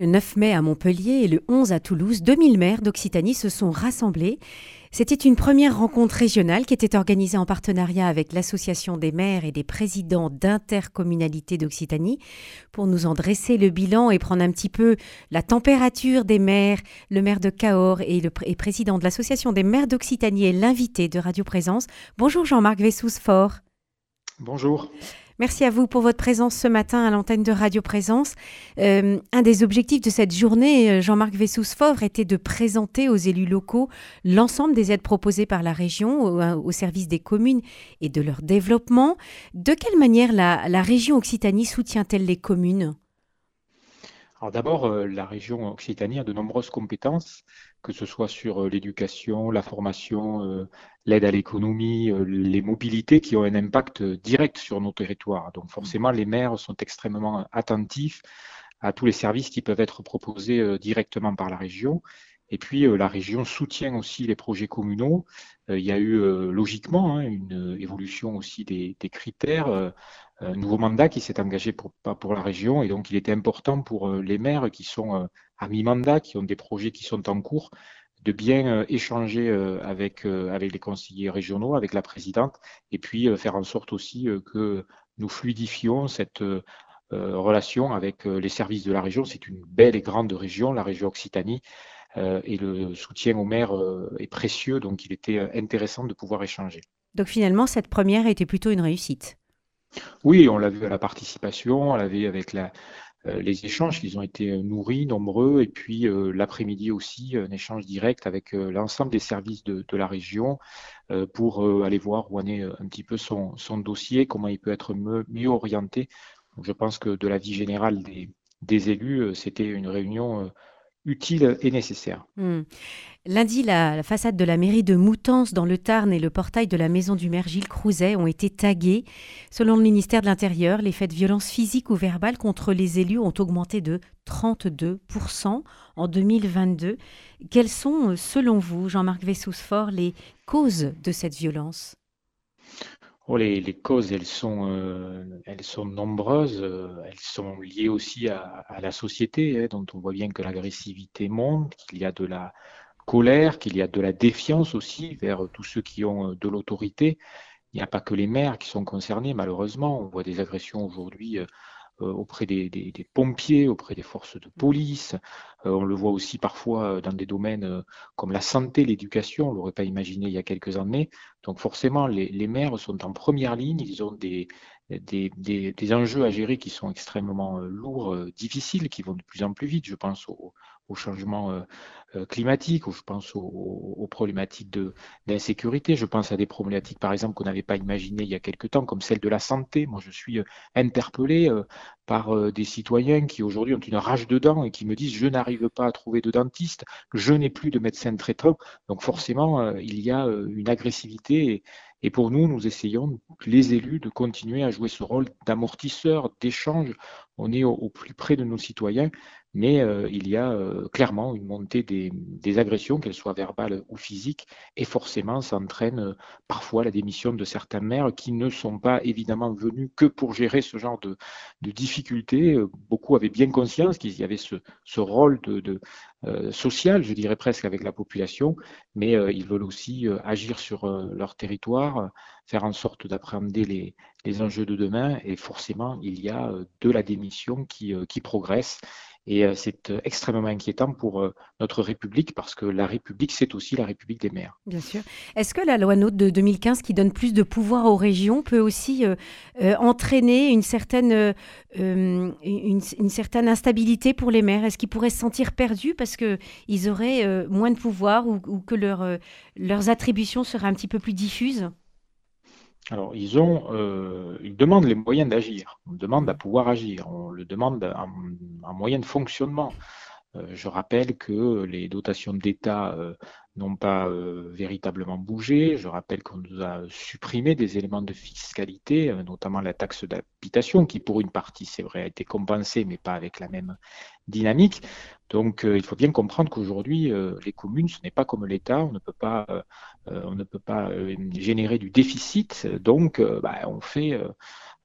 Le 9 mai à Montpellier et le 11 à Toulouse, 2000 maires d'Occitanie se sont rassemblés. C'était une première rencontre régionale qui était organisée en partenariat avec l'Association des maires et des présidents d'intercommunalités d'Occitanie pour nous en dresser le bilan et prendre un petit peu la température des maires. Le maire de Cahors et le président de l'Association des maires d'Occitanie est l'invité de Radio Présence. Bonjour Jean-Marc Vessous-Fort. Bonjour. Merci à vous pour votre présence ce matin à l'antenne de Radio Présence. Euh, un des objectifs de cette journée, euh, Jean-Marc Vessous-Fort, était de présenter aux élus locaux l'ensemble des aides proposées par la région au, euh, service des communes et de leur développement. De quelle manière la, région Occitanie soutient-elle les communes? Alors d'abord, la région Occitanie a de nombreuses compétences que ce soit sur euh, l'éducation, la formation, euh, l'aide à l'économie, euh, les mobilités qui ont un impact direct sur nos territoires. Donc forcément, les maires sont extrêmement attentifs à tous les services qui peuvent être proposés directement par la région. Et puis la région soutient aussi les projets communaux. il y a eu logiquement hein, une évolution aussi des, critères, un nouveau mandat qui s'est engagé pour, la région. Et donc il était important pour les maires qui sont à mi-mandat, qui ont des projets qui sont en cours, de bien euh, échanger euh, avec, euh, avec les conseillers régionaux, avec la présidente, et puis faire en sorte aussi que nous fluidifions cette relation avec les services de la région. C'est une belle et grande région, la région Occitanie, et le soutien aux maires est précieux, donc il était intéressant de pouvoir échanger. Donc finalement, cette première été plutôt une réussite. Oui, on l'a vu à la participation, on l'a vu avec euh, les échanges, qu'ils ont été euh, nourris, nombreux, et puis euh, l'après-midi aussi, un échange direct avec l'ensemble des services de, la région pour aller voir où en est un petit peu son, dossier, comment il peut être mieux, orienté. je pense que de la vie générale des élus, c'était une réunion utile et nécessaire. Hmm. Lundi, la, façade de la mairie de Moutance dans le Tarn et le portail de la maison du maire Gilles Crouzet ont été tagués. Selon le ministère de l'Intérieur, les faits de violence physique ou verbale contre les élus ont augmenté de 32% en 2022. Quelles sont, selon vous, Jean-Marc Vessous-Fort, les causes de cette violence? Oh, les, causes, elles sont, euh, nombreuses. Euh, elles sont liées aussi à, la société, hein, dont on voit bien que l'agressivité monte, qu'il y a de la colère, qu'il y a de la défiance aussi vers tous ceux qui ont euh, de l'autorité. Il n'y a pas que les maires qui sont concernés, malheureusement. On voit des agressions aujourd'hui auprès des, pompiers, auprès des forces de police. On le voit aussi parfois dans des domaines comme la santé, l'éducation, on ne l'aurait pas imaginé il y a quelques années. Donc forcément, les, maires sont en première ligne, ils ont des, des, enjeux à gérer qui sont extrêmement lourds, difficiles, qui vont de plus en plus vite. Je pense au, changement euh, euh, climatique, ou je pense aux, problématiques d'insécurité, je pense à des problématiques par exemple qu'on n'avait pas imaginées il y a quelque temps, comme celle de la santé. Moi, je suis euh, interpellé par des citoyens qui aujourd'hui ont une rage de dents et qui me disent je n'arrive pas à trouver de dentiste, je n'ai plus de médecin traitant. Donc forcément, il y a une agressivité et, pour nous, nous essayons, les élus, de continuer à jouer ce rôle d'amortisseur, d'échange. On est au, plus près de nos citoyens mais euh, il y a euh, clairement une montée des, agressions, qu'elles soient verbales ou physiques, et forcément ça entraîne euh, parfois la démission de certains maires qui ne sont pas évidemment venus que pour gérer ce genre de, difficultés. Beaucoup avaient bien conscience qu'il y avait ce, rôle de, social, je dirais presque, avec la population, mais ils veulent aussi agir sur leur territoire, faire en sorte d'appréhender les, enjeux de demain, et forcément il y a de la démission qui progresse et euh, c'est euh, extrêmement inquiétant pour euh, notre République parce que la République, c'est aussi la République des maires. Bien sûr. Est-ce que la loi NOTE de 2015 qui donne plus de pouvoir aux régions peut aussi entraîner une certaine, une, certaine instabilité pour les maires Est-ce qu'ils pourraient se sentir perdus parce qu'ils auraient moins de pouvoir ou, que leur, leurs attributions seraient un petit peu plus diffuses? Alors, ils ont, euh, ils demandent les moyens d'agir. On demande à pouvoir agir. On le demande un, moyen de fonctionnement. Euh, je rappelle que les dotations d'État euh, n'ont pas véritablement bougé. Je rappelle qu'on nous a supprimé des éléments de fiscalité, notamment la taxe d'habitation, qui pour une partie, c'est vrai, a été compensée, mais pas avec la même dynamique. Donc il faut bien comprendre qu'aujourd'hui, les communes, ce n'est pas comme l'État, on ne peut pas, on ne peut pas générer du déficit, donc bah, on fait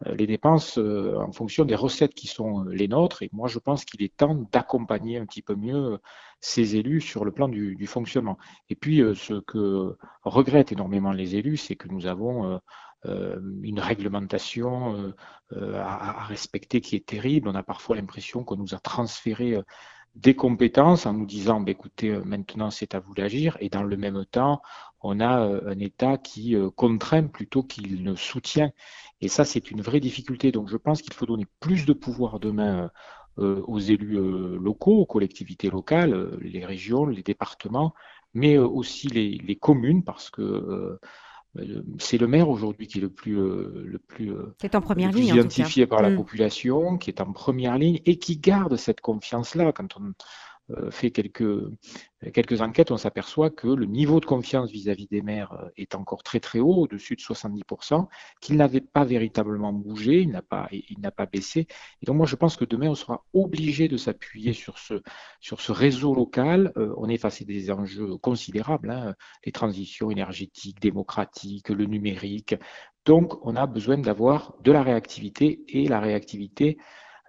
les dépenses en fonction des recettes qui sont les nôtres. Et moi, je pense qu'il est temps d'accompagner un petit peu mieux ces élus sur le plan du, fonctionnement. Et puis, ce que regrettent énormément les élus, c'est que nous avons euh, une réglementation euh, euh, à, respecter qui est terrible. On a parfois l'impression qu'on nous a transféré des compétences en nous disant bah, écoutez, maintenant c'est à vous d'agir, et dans le même temps, on a un État qui contraint plutôt qu'il ne soutient. Et ça, c'est une vraie difficulté. Donc je pense qu'il faut donner plus de pouvoir demain aux élus locaux, aux collectivités locales, les régions, les départements, mais aussi les, les communes, parce que euh, c'est le maire aujourd'hui qui est le plus, euh, le plus, euh, en première ligne, identifié par la mm. population, qui est en première ligne et qui garde cette confiance-là. Quand on, euh, fait quelques, quelques enquêtes, on s'aperçoit que le niveau de confiance vis-à-vis des maires euh, est encore très très haut, au-dessus de 70%, qu'il n'avait pas véritablement bougé, il n'a pas, pas baissé. Et donc moi je pense que demain on sera obligé de s'appuyer sur ce, sur ce réseau local. Euh, on est face à des enjeux considérables, hein, les transitions énergétiques, démocratiques, le numérique. Donc on a besoin d'avoir de la réactivité et la réactivité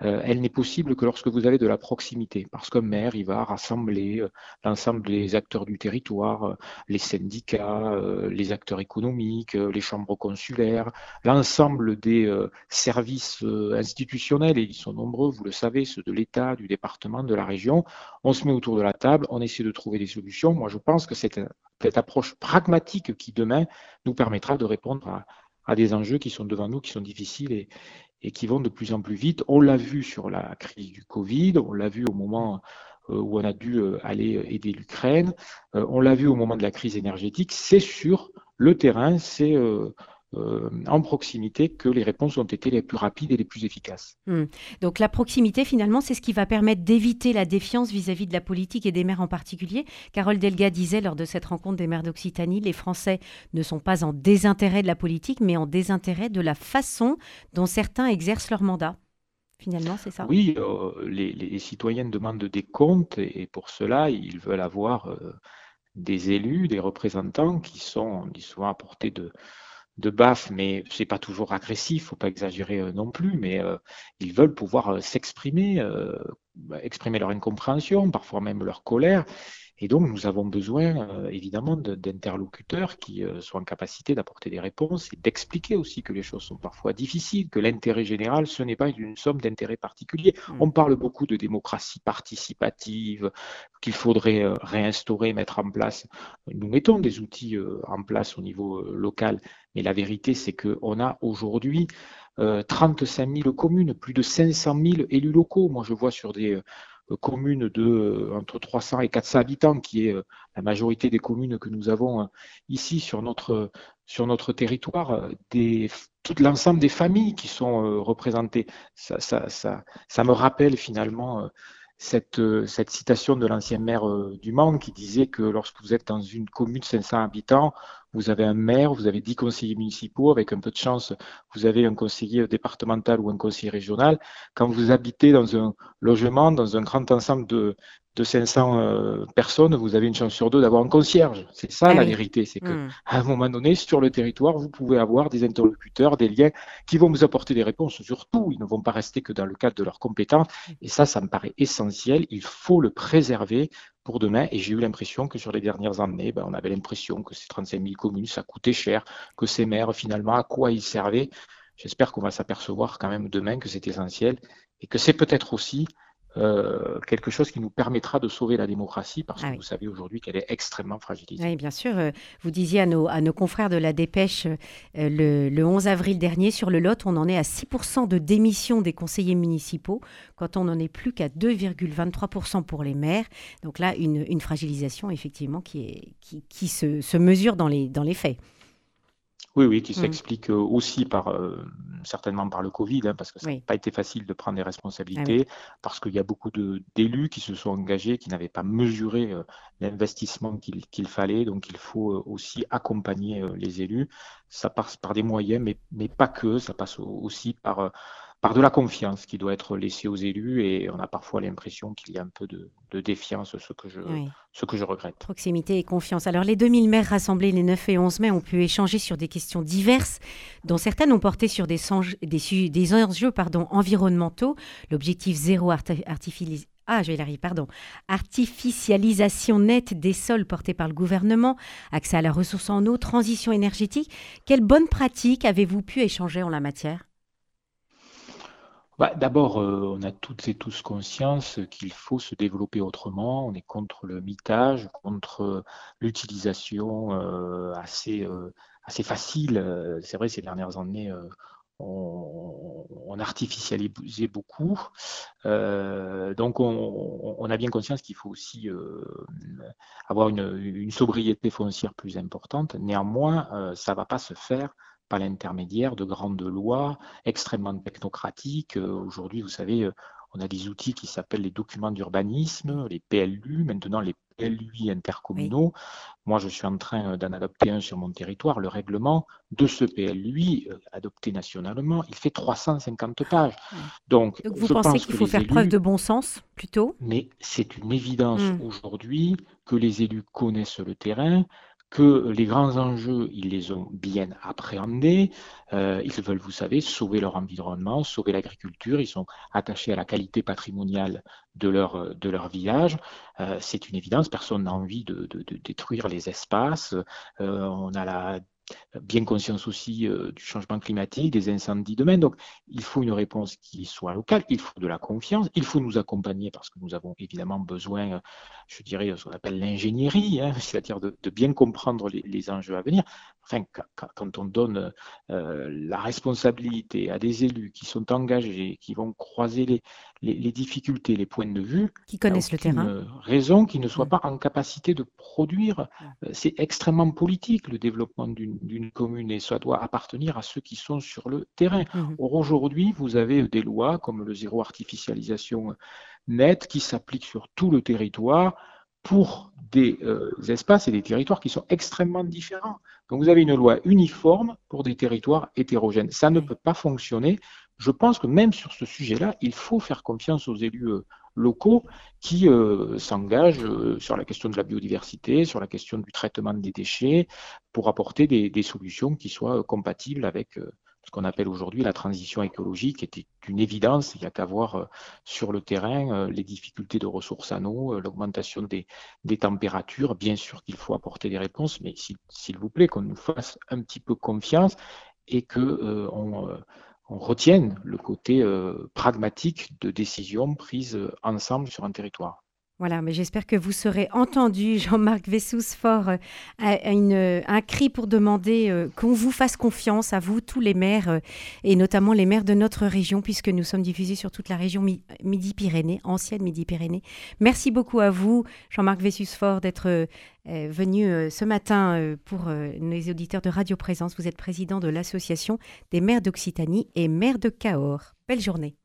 euh, elle n'est possible que lorsque vous avez de la proximité, parce qu'un maire, il va rassembler euh, l'ensemble des acteurs du territoire, euh, les syndicats, les acteurs économiques, les chambres consulaires, l'ensemble des services institutionnels, et ils sont nombreux, vous le savez, ceux de l'État, du département, de la région. On se met autour de la table, on essaie de trouver des solutions. Moi, je pense que c'est cette approche pragmatique qui, demain, nous permettra de répondre à, à des enjeux qui sont devant nous, qui sont difficiles et, et qui vont de plus en plus vite. On l'a vu sur la crise du Covid, on l'a vu au moment euh, où on a dû euh, aller aider l'Ukraine, euh, on l'a vu au moment de la crise énergétique, c'est sur le terrain, c'est euh, en proximité que les réponses ont été les plus rapides et les plus efficaces. Hmm. Donc la proximité, finalement, c'est ce qui va permettre d'éviter la défiance vis-à-vis de la politique et des maires en particulier. Carole Delga disait lors de cette rencontre des maires d'Occitanie, les Français ne sont pas en désintérêt de la politique, mais en désintérêt de la façon dont certains exercent leur mandat. Finalement, c'est ça? Oui, euh, les, citoyens demandent des comptes et, pour cela, ils veulent avoir euh, des élus, des représentants qui sont, on dit souvent, à portée de, de baffe, mais c'est pas toujours agressif, faut pas exagérer euh, non plus, mais euh, ils veulent pouvoir euh, s'exprimer, bah, exprimer leur incompréhension, parfois même leur colère, et donc, nous avons besoin, euh, évidemment, d'interlocuteurs qui euh, soient en capacité d'apporter des réponses et d'expliquer aussi que les choses sont parfois difficiles, que l'intérêt général, ce n'est pas une somme d'intérêts particuliers. Mm. On parle beaucoup de démocratie participative, qu'il faudrait euh, réinstaurer, mettre en place. Nous mettons des outils en place au niveau local, mais la vérité, c'est qu'on a aujourd'hui 35 000 communes, plus de 500 000 élus locaux. Moi, je vois sur des euh, communes de euh, entre 300 et 400 habitants, qui est euh, la majorité des communes que nous avons ici sur notre, territoire, des, tout l'ensemble des familles qui sont représentées. Ça, ça me rappelle finalement cette, cette citation de l'ancien maire du Mans qui disait que lorsque vous êtes dans une commune de 500 habitants, vous avez un maire, vous avez 10 conseillers municipaux, avec un peu de chance, vous avez un conseiller départemental ou un conseiller régional. Quand vous habitez dans un logement, dans un grand ensemble de, de 500 euh, personnes, vous avez une chance sur deux d'avoir un concierge. C'est ça ah la vérité, c'est que hmm. à un moment donné, sur le territoire, vous pouvez avoir des interlocuteurs, des liens qui vont vous apporter des réponses. Surtout, ils ne vont pas rester que dans le cadre de leurs compétences. Et ça, ça me paraît essentiel. Il faut le préserver pour demain. Et j'ai eu l'impression que sur les dernières années, ben, on avait l'impression que ces 35 000 communes, ça coûtait cher, que ces maires, finalement, à quoi ils servaient. J'espère qu'on va s'apercevoir quand même demain que c'est essentiel et que c'est peut-être aussi euh, quelque chose qui nous permettra de sauver la démocratie, parce que ah vous savez aujourd'hui qu'elle est extrêmement fragilisée. Oui, bien sûr. Euh, vous disiez à nos, à nos confrères de la dépêche euh, le, le, 11 avril dernier, sur le Lot, on en est à 6% de démission des conseillers municipaux, quand on n'en est plus qu'à 2,23% pour les maires. Donc là, une, une fragilisation, effectivement, qui, est, qui, qui se, se mesure dans les, dans les faits. Oui, oui, qui mmh. s'explique euh, aussi par euh, certainement par le Covid, hein, parce que ça n'a pas été facile de prendre des ah responsabilités, parce qu'il y a beaucoup d'élus qui se sont engagés, qui n'avaient pas mesuré euh, l'investissement qu'il fallait. Donc il faut aussi accompagner les élus. Ça passe par des moyens, mais, mais pas que. Ça passe aussi par par de la confiance qui doit être laissée aux élus et on a parfois l'impression qu'il y a un peu de, défiance, ce que, je, ce que je regrette. Proximité et confiance. Alors les 2000 maires rassemblés les 9 et 11 mai ont pu échanger sur des questions diverses, dont certaines ont porté sur des, des, des enjeux pardon, environnementaux, l'objectif zéro artificiel ah, je vais y pardon. Artificialisation nette des sols portés par le gouvernement, accès à la ressource en eau, transition énergétique. Quelles bonnes pratiques avez-vous pu échanger en la matière? Bah, d'abord, euh, on a toutes et tous conscience qu'il faut se développer autrement. On est contre le mitage, contre l'utilisation euh, assez, euh, assez facile. C'est vrai, ces dernières années, on, on, artificialisait beaucoup. donc, on, a bien conscience qu'il faut aussi avoir une, sobriété foncière plus importante. Néanmoins, ça ne va pas se faire par l'intermédiaire de grandes lois extrêmement technocratiques. Euh, aujourd'hui, vous savez, euh, on a des outils qui s'appellent les documents d'urbanisme, les PLU, maintenant les PLUI intercommunaux. Moi, je suis en train euh, d'en adopter un sur mon territoire. Le règlement de ce PLUI, adopté nationalement, il fait 350 pages. Donc, vous pensez qu'il faut faire preuve de bon sens plutôt? Mais c'est une évidence mmh. aujourd'hui que les élus connaissent le terrain, que les grands enjeux, ils les ont bien appréhendés. Euh, ils veulent, vous savez, sauver leur environnement, sauver l'agriculture. Ils sont attachés à la qualité patrimoniale de leur, village. Euh, c'est une évidence. Personne n'a envie de, détruire les espaces. Euh, on a la bien conscience aussi euh, du changement climatique, des incendies demain. Donc, il faut une réponse qui soit locale, il faut de la confiance, il faut nous accompagner parce que nous avons évidemment besoin, euh, je dirais, de ce qu'on appelle l'ingénierie, hein, c'est-à-dire de, bien comprendre les, enjeux à venir. Enfin, quand on donne euh, la responsabilité à des élus qui sont engagés, qui vont croiser les, les, difficultés, les points de vue, qui connaissent le terrain, raison qui ne soient pas en capacité de produire. C'est extrêmement politique le développement d'une commune et ça doit appartenir à ceux qui sont sur le terrain. Mmh Or, aujourd'hui, vous avez des lois comme le zéro artificialisation net qui s'appliquent sur tout le territoire pour des euh, espaces et des territoires qui sont extrêmement différents. Donc vous avez une loi uniforme pour des territoires hétérogènes. Ça ne peut pas fonctionner. Je pense que même sur ce sujet-là, il faut faire confiance aux élus euh, locaux qui euh, s'engagent euh, sur la question de la biodiversité, sur la question du traitement des déchets, pour apporter des, solutions qui soient compatibles avec ce qu'on appelle aujourd'hui la transition écologique, était une évidence. Il n'y a qu'à voir sur le terrain les difficultés de ressources en eau, l'augmentation des, températures. Bien sûr qu'il faut apporter des réponses, mais s'il vous plaît, qu'on nous fasse un petit peu confiance et que on, on retienne le côté euh, pragmatique de décisions prises euh, ensemble sur un territoire. Voilà, mais j'espère que vous serez entendu, Jean-Marc Vessous-Fort, euh, un cri pour demander qu'on vous fasse confiance à vous, tous les maires, et notamment les maires de notre région, puisque nous sommes diffusés sur toute la région Midi-Pyrénées, ancienne Midi-Pyrénées. Merci beaucoup à vous, Jean-Marc Vessous-Fort, d'être venu euh, ce matin euh, pour euh, nos auditeurs de Radio Présence. Vous êtes président de l'association des maires d'Occitanie et maires de Cahors. Belle journée.